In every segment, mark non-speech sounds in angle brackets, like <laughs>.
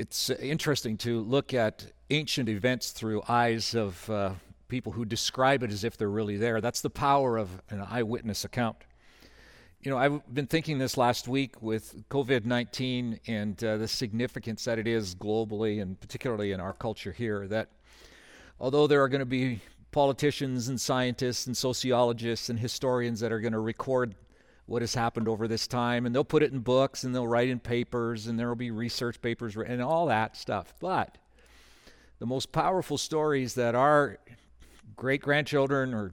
it's interesting to look at ancient events through eyes of uh, people who describe it as if they're really there. That's the power of an eyewitness account. You know, I've been thinking this last week with COVID 19 and uh, the significance that it is globally and particularly in our culture here. That although there are going to be politicians and scientists and sociologists and historians that are going to record what has happened over this time and they'll put it in books and they'll write in papers and there will be research papers and all that stuff. But the most powerful stories that our great grandchildren or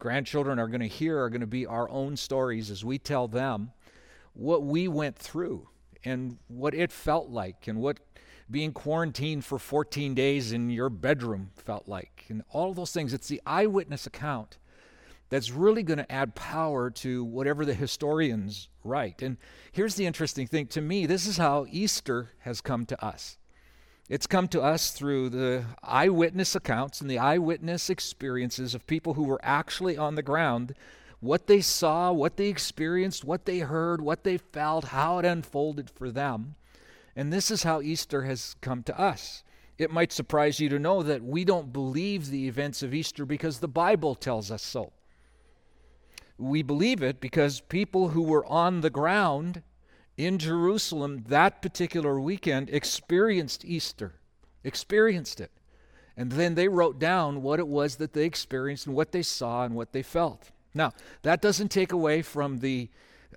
grandchildren are going to hear are going to be our own stories as we tell them what we went through and what it felt like and what being quarantined for 14 days in your bedroom felt like and all those things it's the eyewitness account that's really going to add power to whatever the historians write and here's the interesting thing to me this is how easter has come to us it's come to us through the eyewitness accounts and the eyewitness experiences of people who were actually on the ground, what they saw, what they experienced, what they heard, what they felt, how it unfolded for them. And this is how Easter has come to us. It might surprise you to know that we don't believe the events of Easter because the Bible tells us so. We believe it because people who were on the ground in Jerusalem that particular weekend experienced Easter, experienced it. And then they wrote down what it was that they experienced and what they saw and what they felt. Now, that doesn't take away from the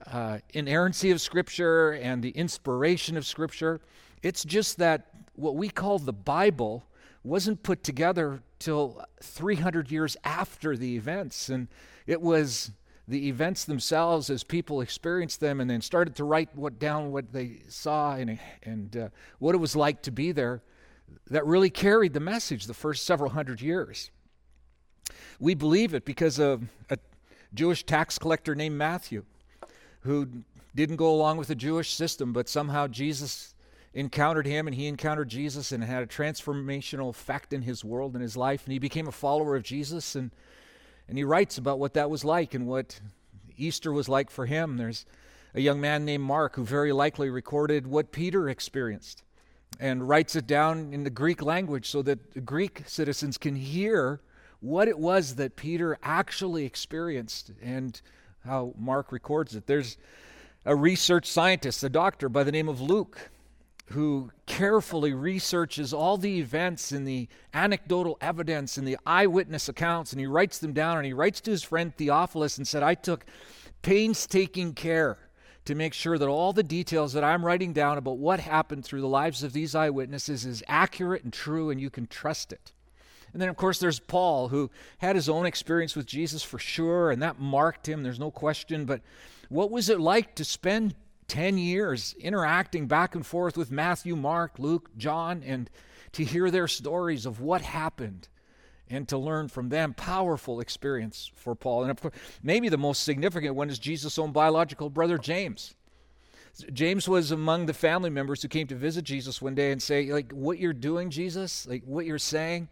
uh, inerrancy of Scripture and the inspiration of Scripture. It's just that what we call the Bible wasn't put together till 300 years after the events. And it was the events themselves as people experienced them and then started to write what down what they saw and, and uh, what it was like to be there that really carried the message the first several hundred years. We believe it because of a Jewish tax collector named Matthew who didn't go along with the Jewish system, but somehow Jesus encountered him and he encountered Jesus and had a transformational effect in his world and his life and he became a follower of Jesus and and he writes about what that was like and what Easter was like for him. There's a young man named Mark who very likely recorded what Peter experienced and writes it down in the Greek language so that Greek citizens can hear what it was that Peter actually experienced and how Mark records it. There's a research scientist, a doctor by the name of Luke, who carefully researches all the events and the anecdotal evidence and the eyewitness accounts, and he writes them down. And he writes to his friend Theophilus and said, I took painstaking care to make sure that all the details that I'm writing down about what happened through the lives of these eyewitnesses is accurate and true, and you can trust it. And then, of course, there's Paul, who had his own experience with Jesus for sure, and that marked him, there's no question. But what was it like to spend 10 years interacting back and forth with Matthew, Mark, Luke, John, and to hear their stories of what happened and to learn from them. Powerful experience for Paul. And of course, maybe the most significant one is Jesus' own biological brother, James. James was among the family members who came to visit Jesus one day and say, like, what you're doing, Jesus, like what you're saying,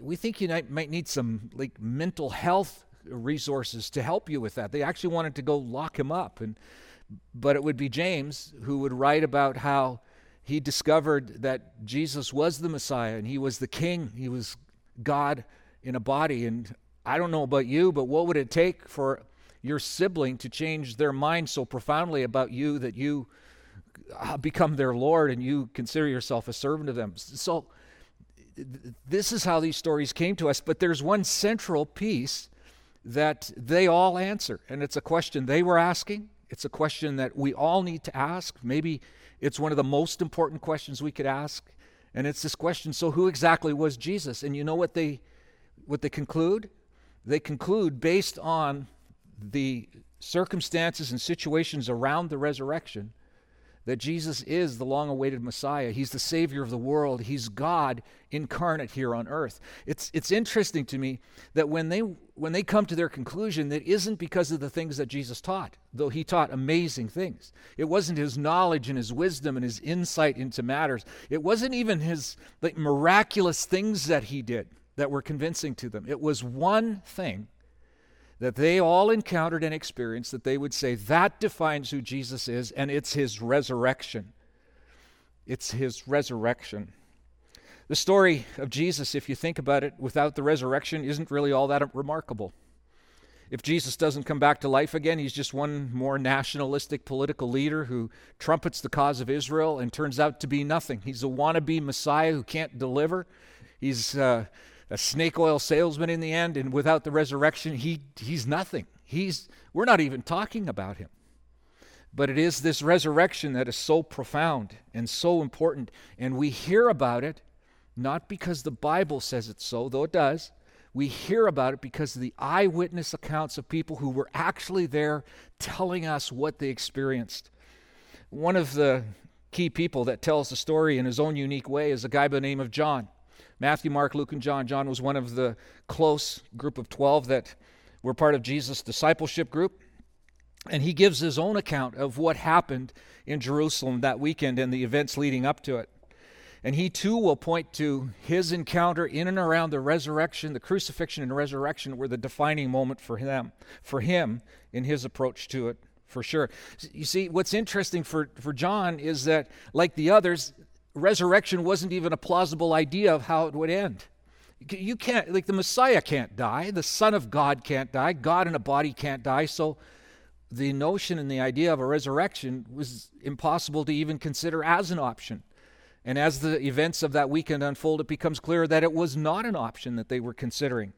we think you might need some like mental health resources to help you with that. They actually wanted to go lock him up and but it would be James who would write about how he discovered that Jesus was the Messiah and he was the king. He was God in a body. And I don't know about you, but what would it take for your sibling to change their mind so profoundly about you that you uh, become their Lord and you consider yourself a servant of them? So, this is how these stories came to us. But there's one central piece that they all answer, and it's a question they were asking it's a question that we all need to ask. Maybe it's one of the most important questions we could ask. And it's this question so who exactly was Jesus? And you know what they what they conclude? They conclude based on the circumstances and situations around the resurrection that Jesus is the long awaited Messiah. He's the Savior of the world. He's God incarnate here on earth. It's, it's interesting to me that when they, when they come to their conclusion, that isn't because of the things that Jesus taught, though he taught amazing things. It wasn't his knowledge and his wisdom and his insight into matters. It wasn't even his like, miraculous things that he did that were convincing to them. It was one thing that they all encountered and experienced that they would say that defines who Jesus is, and it's his resurrection. it's his resurrection. The story of Jesus, if you think about it, without the resurrection, isn't really all that remarkable. If Jesus doesn't come back to life again, he's just one more nationalistic political leader who trumpets the cause of Israel and turns out to be nothing. He's a wannabe Messiah who can't deliver. He's uh, a snake oil salesman in the end, and without the resurrection, he, he's nothing. He's, we're not even talking about him. But it is this resurrection that is so profound and so important, and we hear about it not because the Bible says it so, though it does, we hear about it because of the eyewitness accounts of people who were actually there telling us what they experienced. One of the key people that tells the story in his own unique way is a guy by the name of John. Matthew, Mark, Luke, and John. John was one of the close group of 12 that were part of Jesus' discipleship group. And he gives his own account of what happened in Jerusalem that weekend and the events leading up to it. And he too will point to his encounter in and around the resurrection, the crucifixion and resurrection were the defining moment for him, for him in his approach to it, for sure. You see, what's interesting for, for John is that, like the others, resurrection wasn't even a plausible idea of how it would end. You can't, like the Messiah can't die, the Son of God can't die, God in a body can't die. So the notion and the idea of a resurrection was impossible to even consider as an option. And as the events of that weekend unfold, it becomes clear that it was not an option that they were considering.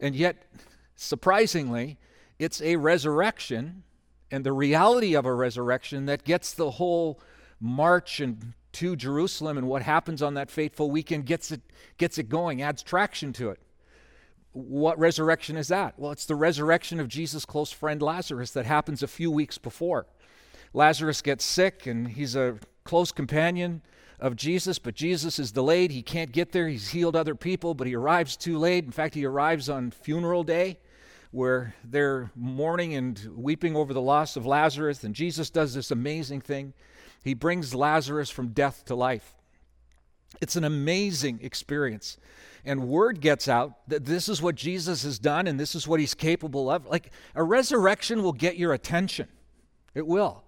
And yet, surprisingly, it's a resurrection and the reality of a resurrection that gets the whole march and to Jerusalem and what happens on that fateful weekend gets it gets it going, adds traction to it. What resurrection is that? Well, it's the resurrection of Jesus' close friend Lazarus that happens a few weeks before. Lazarus gets sick and he's a close companion of Jesus, but Jesus is delayed. He can't get there. He's healed other people, but he arrives too late. In fact, he arrives on funeral day where they're mourning and weeping over the loss of Lazarus. And Jesus does this amazing thing. He brings Lazarus from death to life. It's an amazing experience. And word gets out that this is what Jesus has done and this is what he's capable of. Like a resurrection will get your attention. It will.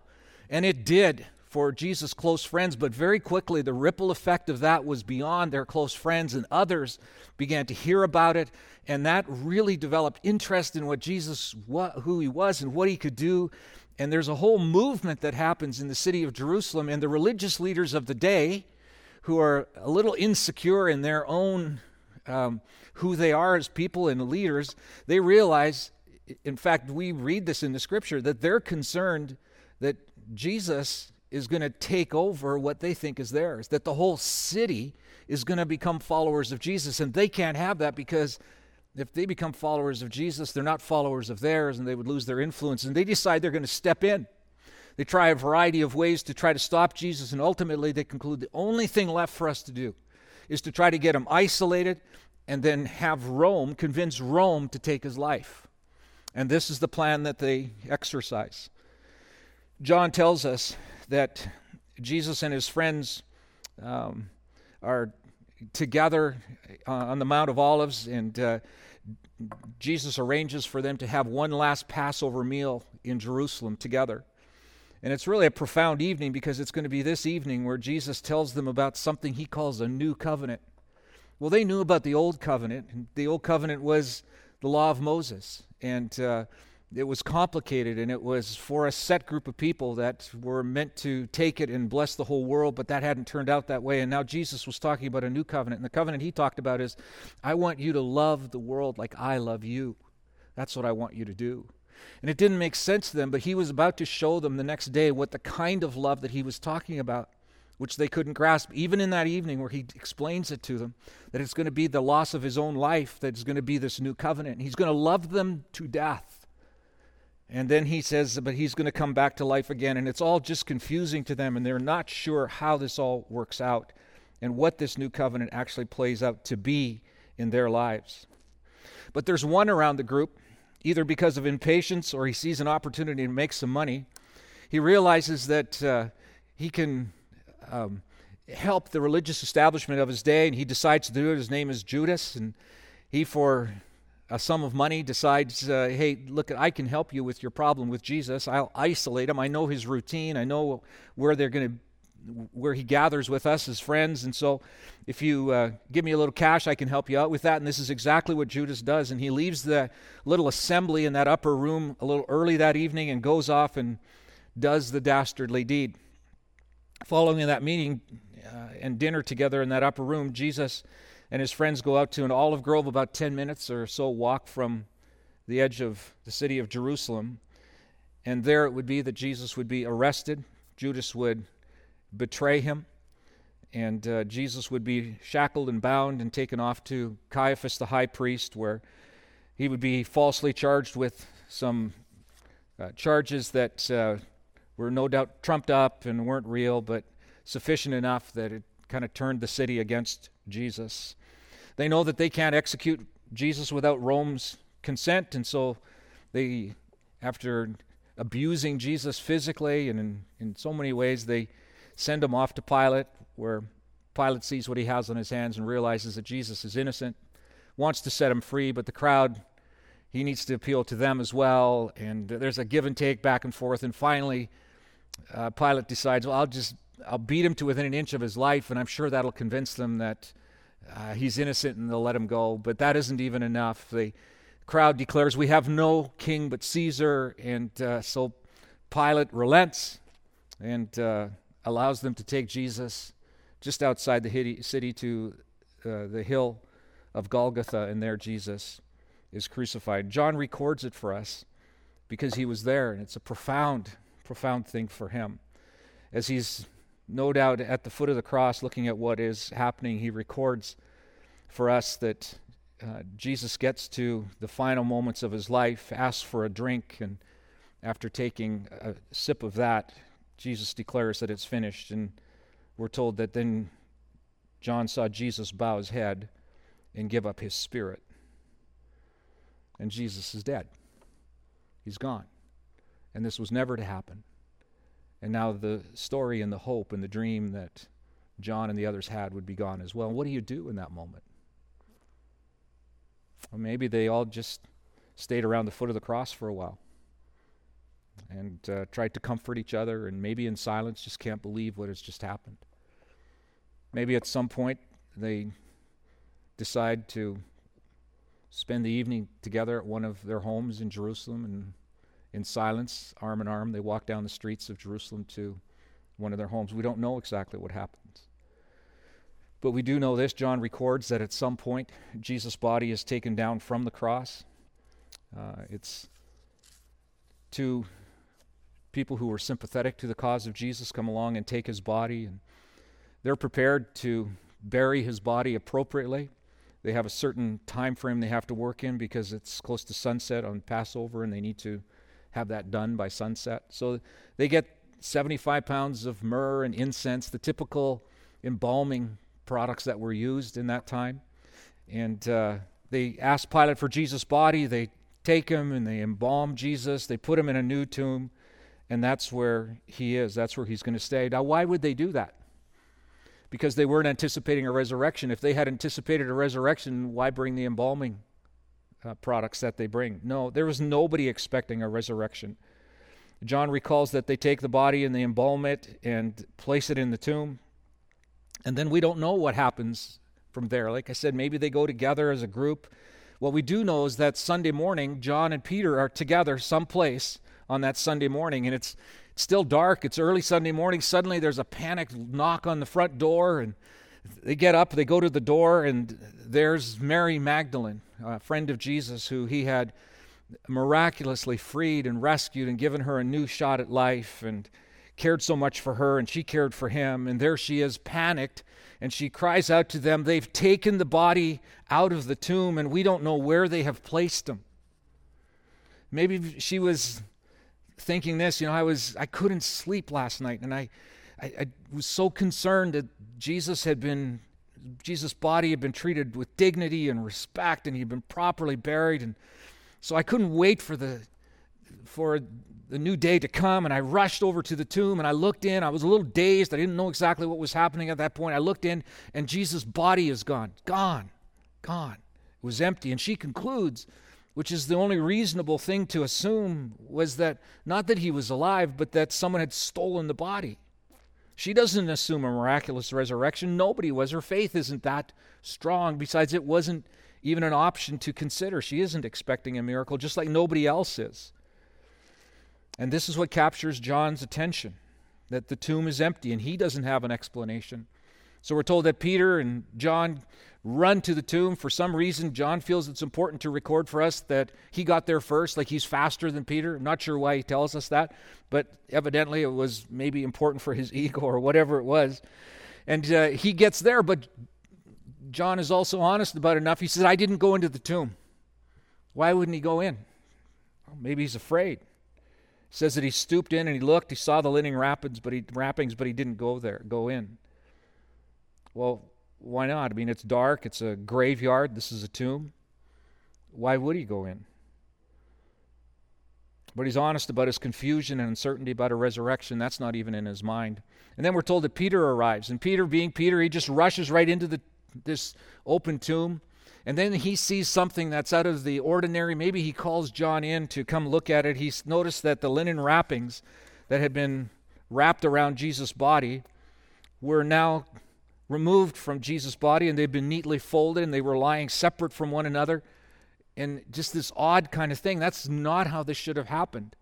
And it did for Jesus' close friends, but very quickly the ripple effect of that was beyond their close friends, and others began to hear about it, and that really developed interest in what Jesus, what, who he was, and what he could do. And there's a whole movement that happens in the city of Jerusalem, and the religious leaders of the day, who are a little insecure in their own um, who they are as people and leaders, they realize, in fact, we read this in the scripture, that they're concerned that Jesus is going to take over what they think is theirs, that the whole city is going to become followers of Jesus. And they can't have that because if they become followers of Jesus, they're not followers of theirs and they would lose their influence. And they decide they're going to step in. They try a variety of ways to try to stop Jesus, and ultimately they conclude the only thing left for us to do is to try to get him isolated and then have Rome, convince Rome to take his life. And this is the plan that they exercise. John tells us that Jesus and his friends um, are together uh, on the Mount of Olives, and uh, Jesus arranges for them to have one last Passover meal in Jerusalem together. And it's really a profound evening because it's going to be this evening where Jesus tells them about something he calls a new covenant. Well, they knew about the old covenant. The old covenant was the law of Moses. And uh, it was complicated and it was for a set group of people that were meant to take it and bless the whole world, but that hadn't turned out that way. And now Jesus was talking about a new covenant. And the covenant he talked about is I want you to love the world like I love you. That's what I want you to do. And it didn't make sense to them, but he was about to show them the next day what the kind of love that he was talking about, which they couldn't grasp, even in that evening where he explains it to them, that it's going to be the loss of his own life that is going to be this new covenant. He's going to love them to death and then he says, but he's going to come back to life again. And it's all just confusing to them, and they're not sure how this all works out and what this new covenant actually plays out to be in their lives. But there's one around the group, either because of impatience or he sees an opportunity to make some money. He realizes that uh, he can um, help the religious establishment of his day, and he decides to do it. His name is Judas, and he, for a sum of money, decides, uh, hey, look, I can help you with your problem with Jesus. I'll isolate him. I know his routine. I know where they're going to where he gathers with us as friends. And so, if you uh, give me a little cash, I can help you out with that. And this is exactly what Judas does. And he leaves the little assembly in that upper room a little early that evening and goes off and does the dastardly deed. Following that meeting uh, and dinner together in that upper room, Jesus and his friends go out to an olive grove about 10 minutes or so walk from the edge of the city of Jerusalem. And there it would be that Jesus would be arrested. Judas would betray him. And uh, Jesus would be shackled and bound and taken off to Caiaphas the high priest, where he would be falsely charged with some uh, charges that uh, were no doubt trumped up and weren't real, but sufficient enough that it kind of turned the city against Jesus. They know that they can't execute Jesus without Rome's consent, and so they, after abusing Jesus physically and in, in so many ways, they send him off to Pilate, where Pilate sees what he has on his hands and realizes that Jesus is innocent, wants to set him free, but the crowd, he needs to appeal to them as well. And there's a give and take back and forth. And finally, uh, Pilate decides, well, I'll just I'll beat him to within an inch of his life, and I'm sure that'll convince them that uh, he's innocent and they'll let him go. But that isn't even enough. The crowd declares, We have no king but Caesar. And uh, so Pilate relents and uh, allows them to take Jesus just outside the city to uh, the hill of Golgotha, and there Jesus is crucified. John records it for us because he was there, and it's a profound, profound thing for him. As he's no doubt at the foot of the cross looking at what is happening, he records for us that uh, Jesus gets to the final moments of his life, asks for a drink, and after taking a sip of that, Jesus declares that it's finished, and we're told that then John saw Jesus bow his head and give up his spirit. And Jesus is dead. He's gone. And this was never to happen. And now the story and the hope and the dream that John and the others had would be gone as well. what do you do in that moment? Well, maybe they all just stayed around the foot of the cross for a while and uh, tried to comfort each other, and maybe in silence just can't believe what has just happened. Maybe at some point they decide to spend the evening together at one of their homes in Jerusalem, and in silence, arm in arm, they walk down the streets of Jerusalem two one of their homes. We don't know exactly what happens. But we do know this John records that at some point Jesus' body is taken down from the cross. Uh, it's to people who were sympathetic to the cause of Jesus come along and take his body, and they're prepared to bury his body appropriately. They have a certain time frame they have to work in because it's close to sunset on Passover, and they need to have that done by sunset. So they get 75 pounds of myrrh and incense, the typical embalming products that were used in that time. And uh, they ask Pilate for Jesus' body. They take him and they embalm Jesus. They put him in a new tomb and that's where he is. That's where he's going to stay. Now, why would they do that? Because they weren't anticipating a resurrection. If they had anticipated a resurrection, why bring the embalming uh, products that they bring? No, there was nobody expecting a resurrection. John recalls that they take the body and they embalm it and place it in the tomb. And then we don't know what happens from there. Like I said, maybe they go together as a group. What we do know is that Sunday morning, John and Peter are together someplace on that Sunday morning, and it's, it's still dark. It's early Sunday morning. Suddenly, there's a panicked knock on the front door, and they get up, they go to the door, and there's Mary Magdalene, a friend of Jesus, who he had miraculously freed and rescued and given her a new shot at life and cared so much for her, and she cared for him. And there she is, panicked, and she cries out to them, They've taken the body out of the tomb, and we don't know where they have placed him. Maybe she was thinking this, you know, I was I couldn't sleep last night, and I, I, I was so concerned that Jesus had been Jesus' body had been treated with dignity and respect, and he'd been properly buried, and so I couldn't wait for the for the new day to come and I rushed over to the tomb and I looked in. I was a little dazed. I didn't know exactly what was happening at that point. I looked in and Jesus' body is gone. Gone. Gone. It was empty. And she concludes which is the only reasonable thing to assume, was that not that he was alive, but that someone had stolen the body. She doesn't assume a miraculous resurrection. Nobody was. Her faith isn't that strong. Besides, it wasn't even an option to consider. She isn't expecting a miracle, just like nobody else is. And this is what captures John's attention that the tomb is empty and he doesn't have an explanation. So we're told that Peter and John run to the tomb. For some reason, John feels it's important to record for us that he got there first, like he's faster than Peter. I'm not sure why he tells us that, but evidently it was maybe important for his <laughs> ego or whatever it was. And uh, he gets there, but John is also honest about enough. He says, I didn't go into the tomb. Why wouldn't he go in? Well, maybe he's afraid says that he stooped in and he looked, he saw the linen wrappings, but he wrappings, but he didn't go there, go in. Well, why not? I mean, it's dark, it's a graveyard, this is a tomb. Why would he go in? But he's honest about his confusion and uncertainty about a resurrection. That's not even in his mind. And then we're told that Peter arrives. And Peter, being Peter, he just rushes right into the, this open tomb. And then he sees something that's out of the ordinary. Maybe he calls John in to come look at it. He's noticed that the linen wrappings that had been wrapped around Jesus' body were now removed from Jesus' body and they've been neatly folded and they were lying separate from one another. And just this odd kind of thing. That's not how this should have happened.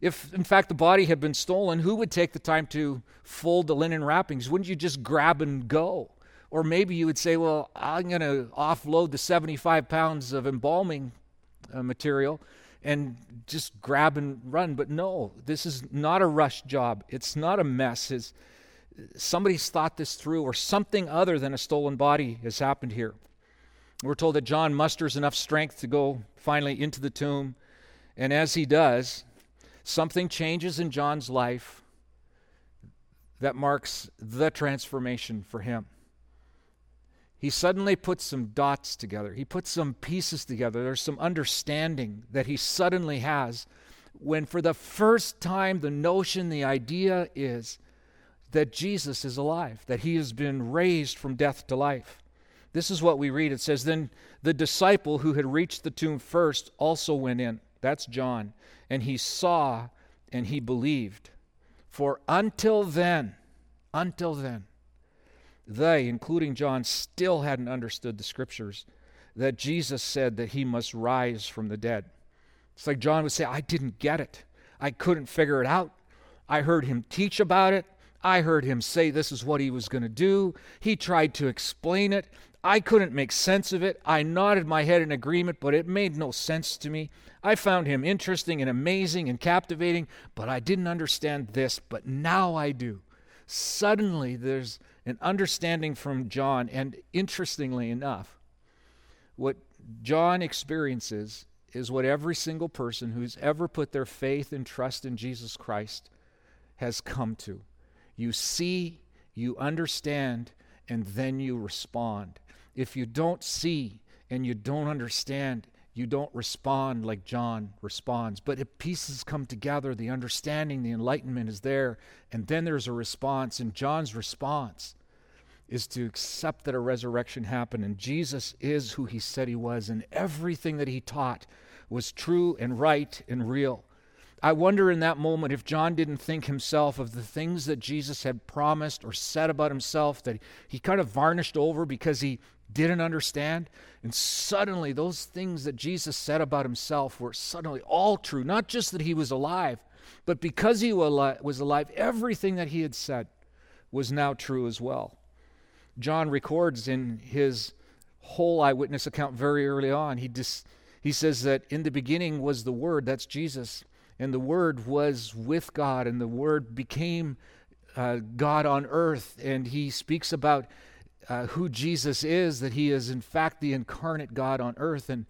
If, in fact, the body had been stolen, who would take the time to fold the linen wrappings? Wouldn't you just grab and go? Or maybe you would say, well, I'm going to offload the 75 pounds of embalming uh, material and just grab and run. But no, this is not a rush job. It's not a mess. It's, somebody's thought this through, or something other than a stolen body has happened here. We're told that John musters enough strength to go finally into the tomb. And as he does, something changes in John's life that marks the transformation for him he suddenly puts some dots together. He puts some pieces together. There's some understanding that he suddenly has when, for the first time, the notion, the idea is that Jesus is alive, that he has been raised from death to life. This is what we read. It says, Then the disciple who had reached the tomb first also went in. That's John. And he saw and he believed. For until then, until then, they, including John, still hadn't understood the scriptures that Jesus said that he must rise from the dead. It's like John would say, I didn't get it. I couldn't figure it out. I heard him teach about it. I heard him say this is what he was going to do. He tried to explain it. I couldn't make sense of it. I nodded my head in agreement, but it made no sense to me. I found him interesting and amazing and captivating, but I didn't understand this, but now I do. Suddenly, there's an understanding from John. And interestingly enough, what John experiences is what every single person who's ever put their faith and trust in Jesus Christ has come to. You see, you understand, and then you respond. If you don't see and you don't understand, you don't respond like John responds. But if pieces come together, the understanding, the enlightenment is there, and then there's a response. And John's response is to accept that a resurrection happened and Jesus is who he said he was, and everything that he taught was true and right and real. I wonder in that moment if John didn't think himself of the things that Jesus had promised or said about himself that he kind of varnished over because he didn't understand. And suddenly, those things that Jesus said about himself were suddenly all true. Not just that he was alive, but because he was alive, everything that he had said was now true as well. John records in his whole eyewitness account very early on. He, dis, he says that in the beginning was the Word, that's Jesus, and the Word was with God, and the Word became uh, God on earth. And he speaks about uh, who Jesus is, that he is in fact the incarnate God on earth. And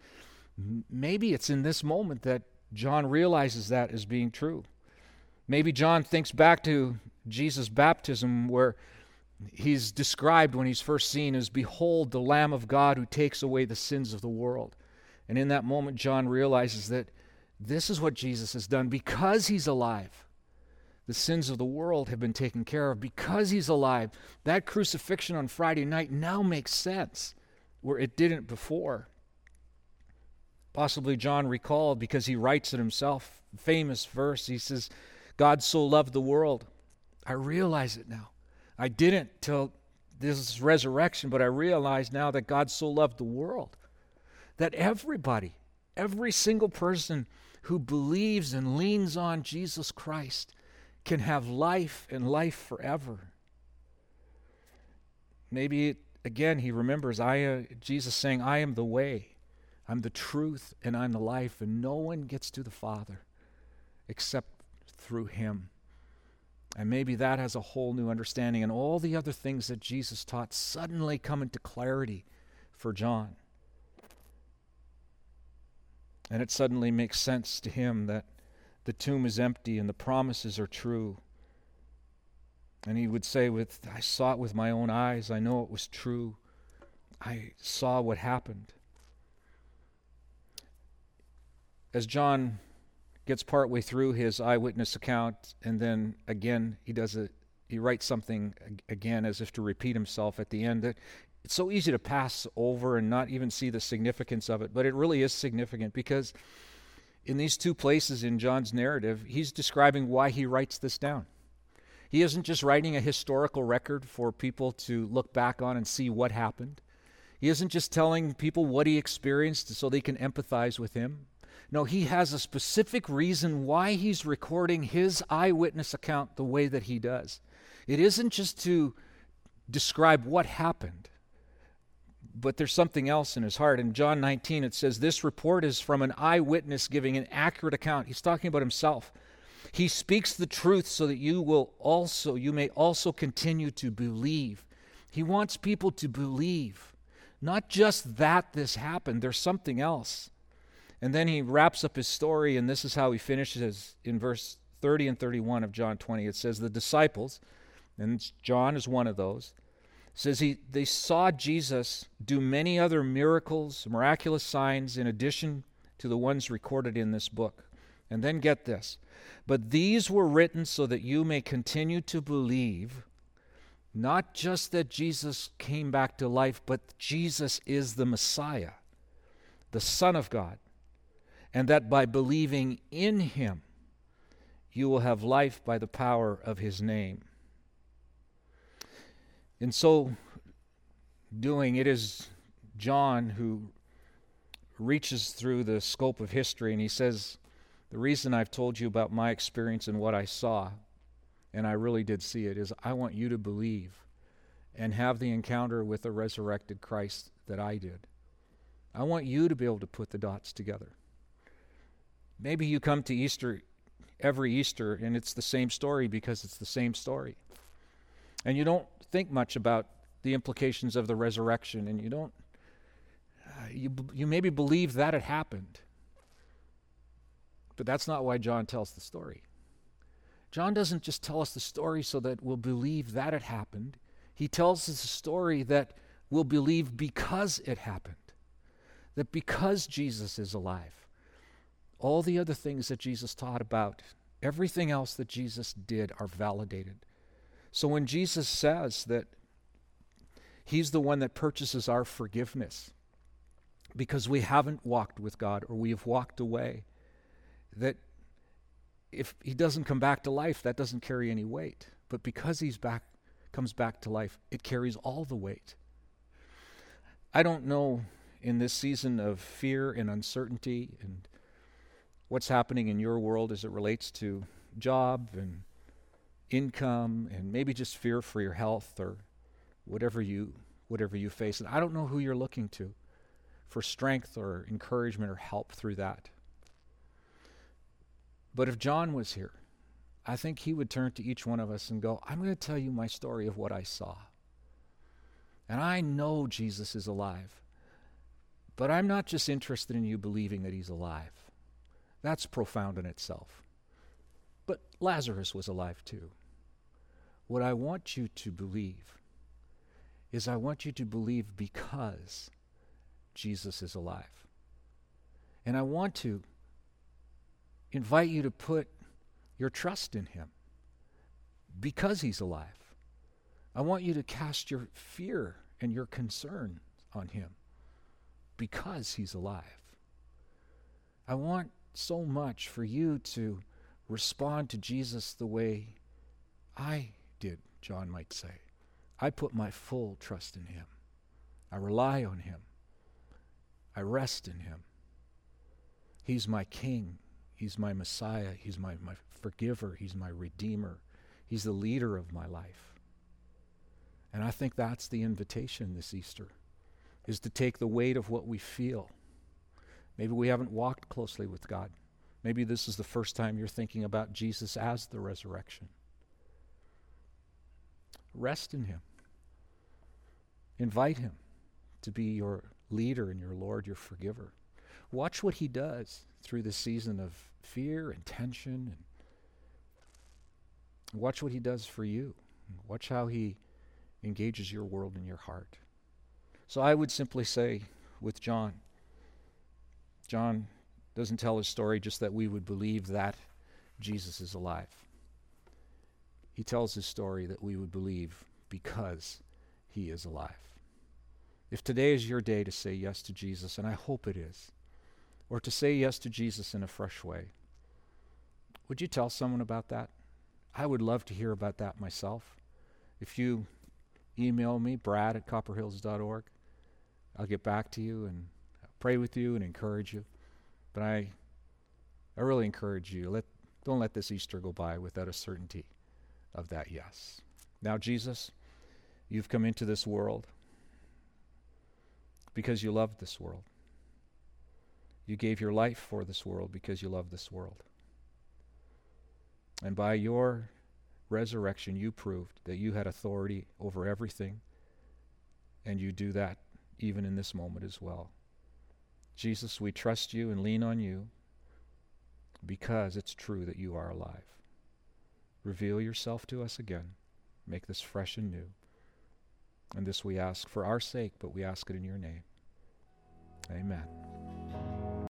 maybe it's in this moment that John realizes that as being true. Maybe John thinks back to Jesus' baptism, where he's described when he's first seen as Behold, the Lamb of God who takes away the sins of the world. And in that moment, John realizes that this is what Jesus has done because he's alive. The sins of the world have been taken care of because he's alive. That crucifixion on Friday night now makes sense where it didn't before. Possibly John recalled because he writes it himself, famous verse. He says, God so loved the world I realize it now. I didn't till this resurrection, but I realize now that God so loved the world that everybody, every single person who believes and leans on Jesus Christ can have life and life forever. Maybe again he remembers I uh, Jesus saying, "I am the way, I'm the truth, and I'm the life, and no one gets to the Father except through him." And maybe that has a whole new understanding, and all the other things that Jesus taught suddenly come into clarity for John. And it suddenly makes sense to him that the tomb is empty and the promises are true. And he would say, with, I saw it with my own eyes, I know it was true. I saw what happened. As John gets partway through his eyewitness account, and then again he does it. He writes something again as if to repeat himself at the end. It's so easy to pass over and not even see the significance of it, but it really is significant because in these two places in John's narrative, he's describing why he writes this down. He isn't just writing a historical record for people to look back on and see what happened. He isn't just telling people what he experienced so they can empathize with him. No, he has a specific reason why he's recording his eyewitness account the way that he does. It isn't just to describe what happened, but there's something else in his heart. In John 19, it says, This report is from an eyewitness giving an accurate account. He's talking about himself. He speaks the truth so that you will also, you may also continue to believe. He wants people to believe. Not just that this happened, there's something else. And then he wraps up his story, and this is how he finishes in verse 30 and 31 of John 20. It says, The disciples, and John is one of those, says he, they saw Jesus do many other miracles, miraculous signs, in addition to the ones recorded in this book. And then get this. But these were written so that you may continue to believe, not just that Jesus came back to life, but Jesus is the Messiah, the Son of God and that by believing in him, you will have life by the power of his name. In so doing, it is John who reaches through the scope of history and he says, The reason I've told you about my experience and what I saw, and I really did see it, is I want you to believe and have the encounter with the resurrected Christ that I did. I want you to be able to put the dots together. Maybe you come to Easter every Easter and it's the same story because it's the same story. And you don't think much about the implications of the resurrection and you don't uh, you you maybe believe that it happened. But that's not why John tells the story. John doesn't just tell us the story so that we'll believe that it happened. He tells us a story that we'll believe because it happened. That because Jesus is alive all the other things that Jesus taught about, everything else that Jesus did are validated. So when Jesus says that He's the one that purchases our forgiveness because we haven't walked with God or we have walked away, that if He doesn't come back to life, that doesn't carry any weight. But because He's back, comes back to life, it carries all the weight. I don't know in this season of fear and uncertainty and what's happening in your world as it relates to job and income and maybe just fear for your health or whatever you whatever you face. And I don't know who you're looking to for strength or encouragement or help through that. But if John was here, I think he would turn to each one of us and go, I'm going to tell you my story of what I saw. And I know Jesus is alive. But I'm not just interested in you believing that he's alive. That's profound in itself. But Lazarus was alive too. What I want you to believe is I want you to believe because Jesus is alive. And I want to invite you to put your trust in him because he's alive. I want you to cast your fear and your concern on him because he's alive. I want so much for you to respond to Jesus the way I did, John might say. I put my full trust in him. I rely on him. I rest in him. He's my king. He's my Messiah. He's my, my forgiver. He's my redeemer. He's the leader of my life. And I think that's the invitation this Easter is to take the weight of what we feel. Maybe we haven't walked closely with God. Maybe this is the first time you're thinking about Jesus as the resurrection. Rest in Him. Invite Him to be your leader and your Lord, your forgiver. Watch what He does through the season of fear and tension. And watch what He does for you. Watch how He engages your world and your heart. So I would simply say with John, John doesn't tell his story just that we would believe that Jesus is alive. He tells his story that we would believe because he is alive. If today is your day to say yes to Jesus, and I hope it is, or to say yes to Jesus in a fresh way, would you tell someone about that? I would love to hear about that myself. If you email me, brad at copperhills.org, I'll get back to you and pray with you and encourage you. But I, I really encourage you, let, don't let this Easter go by without a certainty of that yes. Now, Jesus, you've come into this world because you loved this world. You gave your life for this world because you love this world. And by your resurrection, you proved that you had authority over everything, and you do that even in this moment as well. Jesus, we trust you and lean on you because it's true that you are alive. Reveal yourself to us again. Make this fresh and new. And this we ask for our sake, but we ask it in your name. Amen.